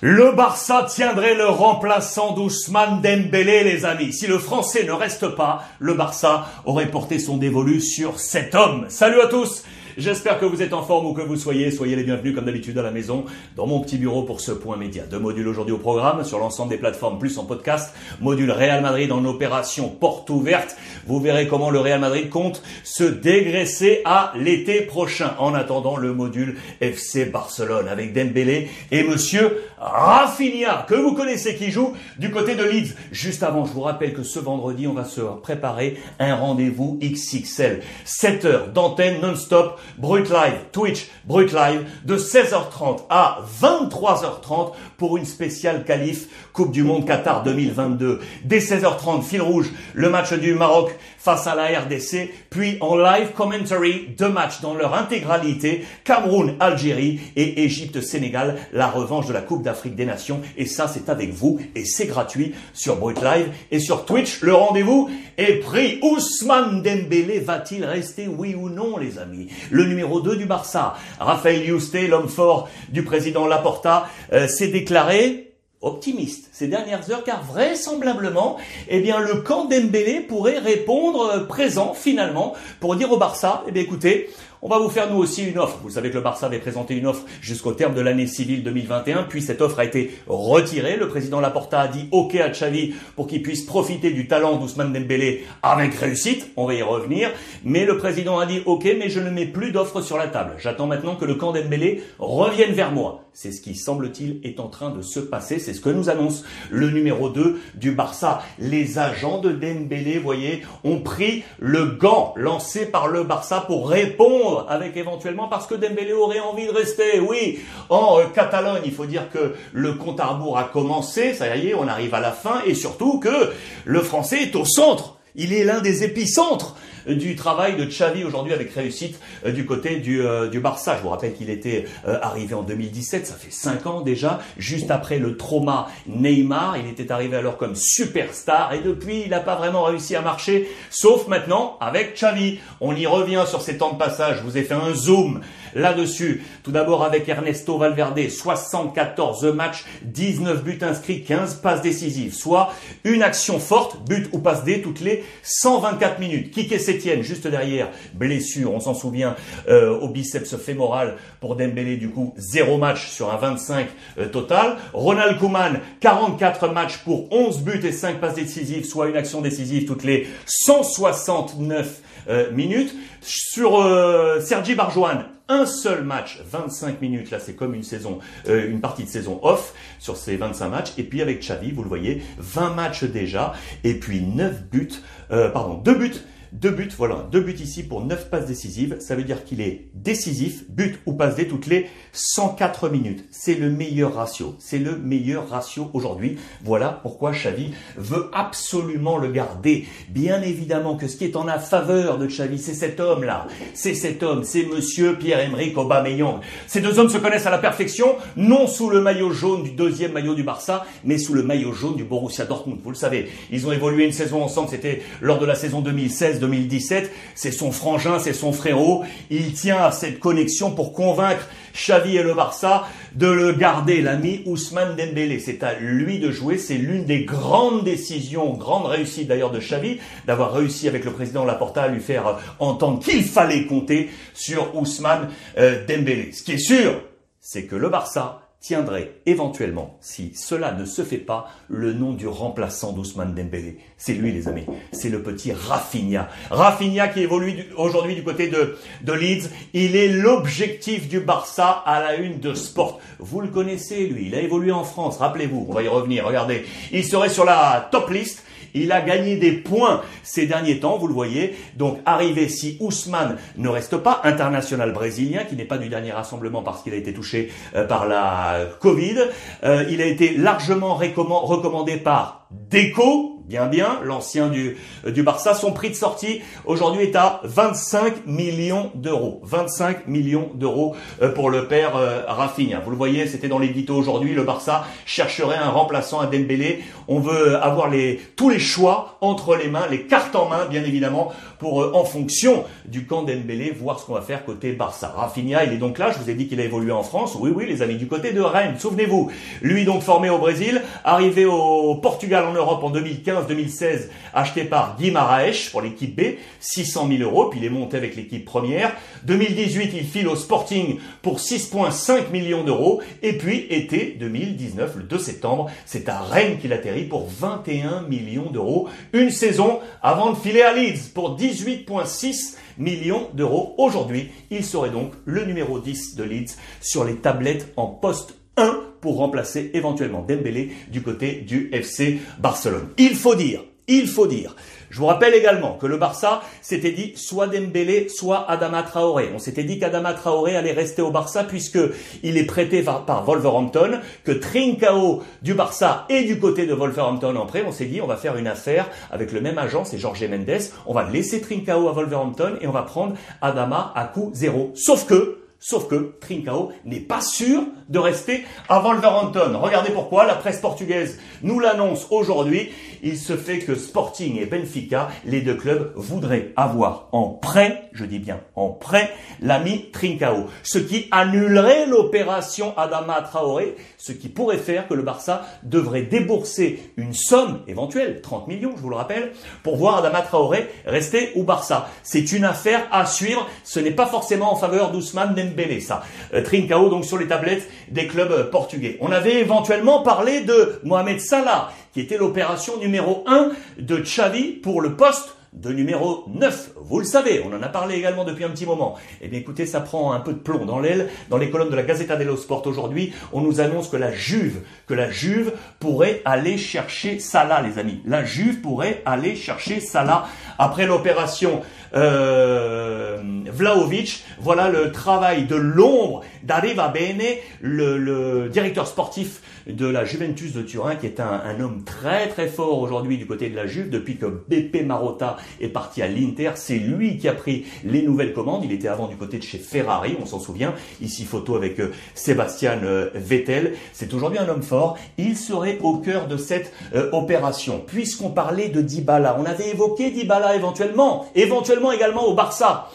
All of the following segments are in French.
Le Barça tiendrait le remplaçant d'Ousmane Dembélé, les amis. Si le Français ne reste pas, le Barça aurait porté son dévolu sur cet homme. Salut à tous J'espère que vous êtes en forme ou que vous soyez. Soyez les bienvenus comme d'habitude à la maison dans mon petit bureau pour ce point média. Deux modules aujourd'hui au programme sur l'ensemble des plateformes plus en podcast. Module Real Madrid en opération porte ouverte. Vous verrez comment le Real Madrid compte se dégraisser à l'été prochain. En attendant le module FC Barcelone avec Dembélé et monsieur Rafinha que vous connaissez qui joue du côté de Leeds. Juste avant, je vous rappelle que ce vendredi, on va se préparer un rendez-vous XXL. 7 heures d'antenne non-stop Brut Live, Twitch, Brut Live, de 16h30 à 23h30 pour une spéciale qualif Coupe du Monde Qatar 2022. Dès 16h30, fil rouge, le match du Maroc face à la RDC, puis en live commentary, deux matchs dans leur intégralité, Cameroun, Algérie et Égypte-Sénégal, la revanche de la Coupe d'Afrique des Nations. Et ça, c'est avec vous et c'est gratuit sur Brut Live et sur Twitch. Le rendez-vous est pris. Ousmane Dembélé va-t-il rester, oui ou non, les amis? Le numéro 2 du Barça, Raphaël Yousté, l'homme fort du président Laporta, euh, s'est déclaré optimiste ces dernières heures car vraisemblablement, eh bien, le camp d'Embélé pourrait répondre euh, présent finalement pour dire au Barça, eh bien, écoutez, on va vous faire nous aussi une offre. Vous savez que le Barça avait présenté une offre jusqu'au terme de l'année civile 2021, puis cette offre a été retirée. Le président Laporta a dit OK à Xavi pour qu'il puisse profiter du talent d'Ousmane Dembélé avec réussite. On va y revenir. Mais le président a dit OK, mais je ne mets plus d'offres sur la table. J'attends maintenant que le camp Dembélé revienne vers moi. C'est ce qui, semble-t-il, est en train de se passer. C'est ce que nous annonce le numéro 2 du Barça. Les agents de Dembélé, voyez, ont pris le gant lancé par le Barça pour répondre avec éventuellement parce que Dembélé aurait envie de rester. Oui, en euh, Catalogne, il faut dire que le compte à rebours a commencé, ça y est, on arrive à la fin et surtout que le français est au centre. Il est l'un des épicentres du travail de Xavi aujourd'hui avec réussite euh, du côté du, euh, du Barça. Je vous rappelle qu'il était euh, arrivé en 2017, ça fait 5 ans déjà, juste après le trauma Neymar. Il était arrivé alors comme superstar et depuis il n'a pas vraiment réussi à marcher, sauf maintenant avec Xavi. On y revient sur ces temps de passage. Je vous ai fait un zoom là-dessus. Tout d'abord avec Ernesto Valverde, 74 matchs, 19 buts inscrits, 15 passes décisives, soit une action forte, but ou passe D, toutes les 124 minutes. Kike Sétienne, juste derrière, blessure, on s'en souvient, euh, au biceps fémoral pour Dembélé, du coup, zéro match sur un 25 euh, total. Ronald Koeman, 44 matchs pour 11 buts et 5 passes décisives, soit une action décisive toutes les 169 euh, minutes. Sur Sergi Barjoan, un seul match, 25 minutes, là c'est comme une saison, euh, une partie de saison off sur ces 25 matchs. Et puis avec Xavi, vous le voyez, 20 matchs déjà, et puis 9 buts, euh, pardon, 2 buts deux buts, voilà, deux buts ici pour neuf passes décisives. Ça veut dire qu'il est décisif, but ou passe D toutes les 104 minutes. C'est le meilleur ratio. C'est le meilleur ratio aujourd'hui. Voilà pourquoi Xavi veut absolument le garder. Bien évidemment que ce qui est en la faveur de Xavi, c'est cet homme-là. C'est cet homme, c'est monsieur Pierre-Emerick Aubameyang. Ces deux hommes se connaissent à la perfection, non sous le maillot jaune du deuxième maillot du Barça, mais sous le maillot jaune du Borussia Dortmund. Vous le savez, ils ont évolué une saison ensemble, c'était lors de la saison 2016 2017, c'est son frangin, c'est son frérot. Il tient à cette connexion pour convaincre Xavi et le Barça de le garder, l'ami Ousmane Dembélé. C'est à lui de jouer, c'est l'une des grandes décisions, grande réussite d'ailleurs de Xavi, d'avoir réussi avec le président Laporta à lui faire entendre qu'il fallait compter sur Ousmane euh, Dembélé. Ce qui est sûr, c'est que le Barça tiendrait éventuellement, si cela ne se fait pas, le nom du remplaçant d'Ousmane Dembélé. C'est lui, les amis. C'est le petit Rafinha. Rafinha qui évolue aujourd'hui du côté de, de Leeds. Il est l'objectif du Barça à la une de Sport. Vous le connaissez, lui. Il a évolué en France. Rappelez-vous. On va y revenir. Regardez. Il serait sur la top list il a gagné des points ces derniers temps, vous le voyez. Donc arrivé si Ousmane ne reste pas, international brésilien, qui n'est pas du dernier rassemblement parce qu'il a été touché euh, par la Covid, euh, il a été largement recommandé par Deco, bien bien, l'ancien du, du Barça. Son prix de sortie aujourd'hui est à 25 millions d'euros. 25 millions d'euros euh, pour le père euh, Rafinha. Vous le voyez, c'était dans l'édito aujourd'hui. Le Barça chercherait un remplaçant à Dembélé. On veut avoir les, tous les choix entre les mains, les cartes en main, bien évidemment, pour, euh, en fonction du camp Dembélé, voir ce qu'on va faire côté Barça. Rafinha, il est donc là. Je vous ai dit qu'il a évolué en France. Oui, oui, les amis, du côté de Rennes. Souvenez-vous, lui donc formé au Brésil, arrivé au Portugal en Europe en 2015-2016, acheté par Guy Maraes pour l'équipe B, 600 000 euros, puis il est monté avec l'équipe première. 2018, il file au Sporting pour 6,5 millions d'euros, et puis été 2019, le 2 septembre, c'est à Rennes qu'il atterrit pour 21 millions d'euros, une saison avant de filer à Leeds pour 18,6 millions d'euros. Aujourd'hui, il serait donc le numéro 10 de Leeds sur les tablettes en poste 1 pour remplacer éventuellement Dembélé du côté du FC Barcelone. Il faut dire, il faut dire. Je vous rappelle également que le Barça s'était dit soit Dembélé, soit Adama Traoré. On s'était dit qu'Adama Traoré allait rester au Barça puisque il est prêté par, Wolverhampton, que Trincao du Barça et du côté de Wolverhampton en prêt. On s'est dit on va faire une affaire avec le même agent, c'est Jorge Mendes. On va laisser Trincao à Wolverhampton et on va prendre Adama à coût zéro. Sauf que Sauf que Trincao n'est pas sûr de rester à Wolverhampton. Regardez pourquoi, la presse portugaise nous l'annonce aujourd'hui. Il se fait que Sporting et Benfica, les deux clubs, voudraient avoir en prêt, je dis bien en prêt, l'ami Trincao. Ce qui annulerait l'opération Adama Traoré, ce qui pourrait faire que le Barça devrait débourser une somme éventuelle, 30 millions, je vous le rappelle, pour voir Adama Traoré rester au Barça. C'est une affaire à suivre. Ce n'est pas forcément en faveur d'Ousmane Dembélé, ça. Euh, Trincao, donc sur les tablettes des clubs portugais. On avait éventuellement parlé de Mohamed Salah, qui était l'opération numéro 1 de Xavi pour le poste de numéro 9. Vous le savez, on en a parlé également depuis un petit moment. Eh bien écoutez, ça prend un peu de plomb dans l'aile. Dans les colonnes de la Gazzetta dello Sport aujourd'hui, on nous annonce que la Juve, que la Juve pourrait aller chercher Salah, les amis. La Juve pourrait aller chercher Salah après l'opération euh, Vlaovic. Voilà le travail de l'ombre d'Arriva Bene, le, le directeur sportif de la Juventus de Turin, qui est un, un homme très très fort aujourd'hui du côté de la Juve, depuis que Beppe Marotta est parti à l'Inter. C'est lui qui a pris les nouvelles commandes. Il était avant du côté de chez Ferrari, on s'en souvient. Ici, photo avec euh, Sébastien euh, Vettel. C'est aujourd'hui un homme fort. Il serait au cœur de cette euh, opération. Puisqu'on parlait de Dybala, on avait évoqué Dybala éventuellement, éventuellement également au Barça.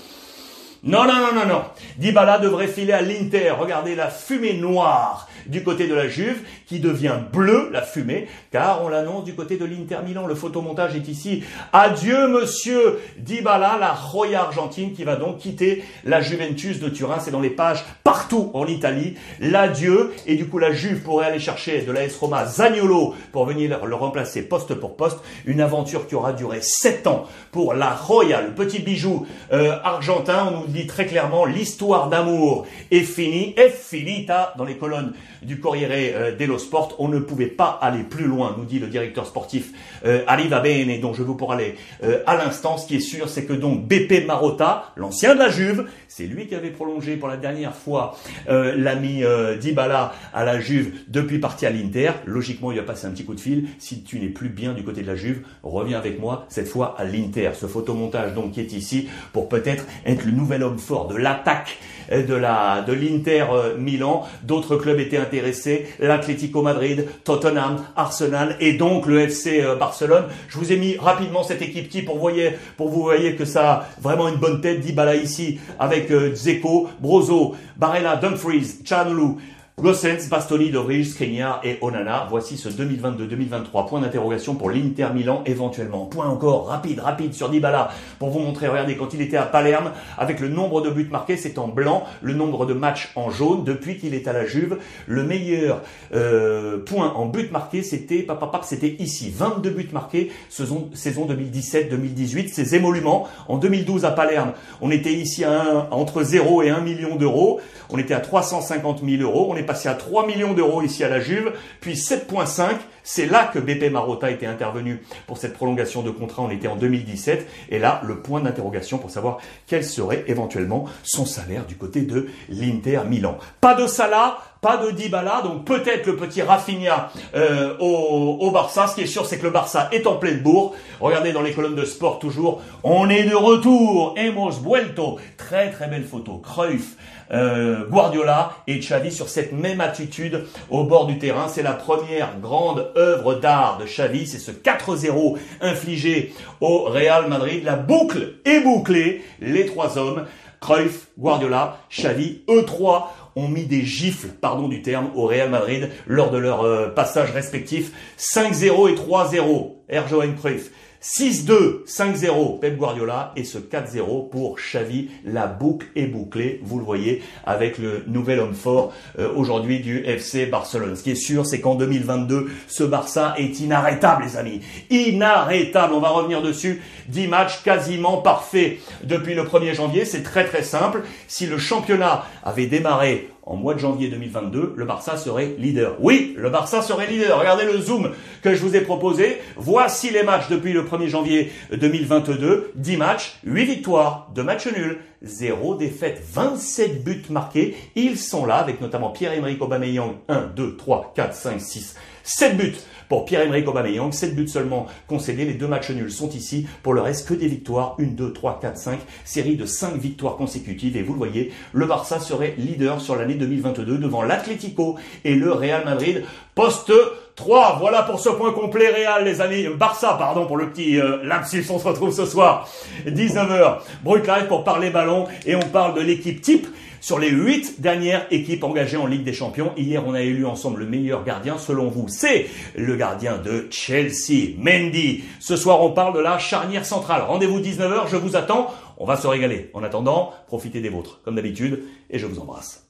Non, non, non, non, non. Dybala devrait filer à l'Inter. Regardez la fumée noire du côté de la Juve qui devient bleue, la fumée, car on l'annonce du côté de l'Inter Milan. Le photomontage est ici. Adieu, monsieur Dybala, la Roya Argentine qui va donc quitter la Juventus de Turin. C'est dans les pages partout en Italie. L'adieu. Et du coup, la Juve pourrait aller chercher de la S Roma Zagnolo pour venir le remplacer poste pour poste. Une aventure qui aura duré sept ans pour la Roya, le petit bijou euh, argentin. On nous dit très clairement l'histoire d'amour est finie, est finita dans les colonnes du Corriere euh, dello Sport. On ne pouvait pas aller plus loin, nous dit le directeur sportif euh, Arriva Bene, dont je vous parler euh, à l'instant. Ce qui est sûr, c'est que donc Beppe Marotta, l'ancien de la Juve, c'est lui qui avait prolongé pour la dernière fois euh, l'ami Dybala à la Juve depuis parti à l'Inter. Logiquement, il a passé un petit coup de fil. Si tu n'es plus bien du côté de la Juve, reviens avec moi, cette fois à l'Inter. Ce photomontage donc qui est ici pour peut-être être le nouvel homme fort de l'attaque de la de l'Inter Milan. D'autres clubs étaient intéressés, l'Atlético Madrid, Tottenham, Arsenal et donc le FC euh, Barcelone. Je vous ai mis rapidement cette équipe type pour, vous voyez que ça a vraiment une bonne tête. Dybala ici avec euh, Zeko, Brozo, Barella, Dumfries, Chanlu, Gossens, Bastoni, Dobrich, Skriniar et Onana. Voici ce 2022-2023. Point d'interrogation pour l'Inter Milan éventuellement. Point encore rapide, rapide sur Dybala pour vous montrer. Regardez, quand il était à Palerme, avec le nombre de buts marqués, c'est en blanc. Le nombre de matchs en jaune. Depuis qu'il est à la Juve, le meilleur euh, point en buts marqués, c'était papa, c'était ici. 22 buts marqués, saison, saison 2017-2018. Ces émoluments. En 2012 à Palerme, on était ici à, entre 0 et 1 million d'euros. On était à 350 000 euros. Passé à 3 millions d'euros ici à la Juve, puis 7,5. C'est là que BP Marotta était intervenu pour cette prolongation de contrat. On était en 2017. Et là, le point d'interrogation pour savoir quel serait éventuellement son salaire du côté de l'Inter Milan. Pas de Salah, pas de Dybala, donc peut-être le petit Rafinha euh, au, Barça. Ce qui est sûr, c'est que le Barça est en pleine bourre. Regardez dans les colonnes de sport toujours, on est de retour. Hemos vuelto. Très très belle photo. Cruyff, euh, Guardiola et Xavi sur cette même attitude au bord du terrain. C'est la première grande œuvre d'art de Xavi. C'est ce 4-0 infligé au Real Madrid. La boucle est bouclée. Les trois hommes Cruyff, Guardiola, Xavi, eux trois ont mis des gifles, pardon du terme, au Real Madrid lors de leur euh, passage respectif 5-0 et 3-0. Erjoen Cruyff. 6-2, 5-0 Pep Guardiola et ce 4-0 pour Xavi. La boucle est bouclée, vous le voyez, avec le nouvel homme fort euh, aujourd'hui du FC Barcelone. Ce qui est sûr, c'est qu'en 2022, ce Barça est inarrêtable, les amis. Inarrêtable, on va revenir dessus. 10 matchs quasiment parfaits depuis le 1er janvier. C'est très très simple. Si le championnat avait démarré en mois de janvier 2022, le Barça serait leader. Oui, le Barça serait leader. Regardez le zoom que je vous ai proposé. Voici les matchs depuis le 1er janvier 2022. 10 matchs, 8 victoires, 2 matchs nuls, 0 défaite, 27 buts marqués. Ils sont là avec notamment Pierre-Emerick Aubameyang, 1, 2, 3, 4, 5, 6, 7 buts pour Pierre-Emerick Aubameyang, 7 buts seulement concédés, les deux matchs nuls sont ici, pour le reste que des victoires, 1, 2, 3, 4, 5, série de 5 victoires consécutives. Et vous le voyez, le Barça serait leader sur l'année 2022 devant l'Atlético et le Real Madrid, poste 3. Voilà pour ce point complet Real, les amis. Barça, pardon, pour le petit euh, lapsus. On se retrouve ce soir, 19h. Brut Live pour parler ballon. Et on parle de l'équipe type sur les huit dernières équipes engagées en Ligue des Champions. Hier, on a élu ensemble le meilleur gardien. Selon vous, c'est le gardien de Chelsea, Mendy. Ce soir, on parle de la charnière centrale. Rendez-vous 19h, je vous attends. On va se régaler. En attendant, profitez des vôtres, comme d'habitude, et je vous embrasse.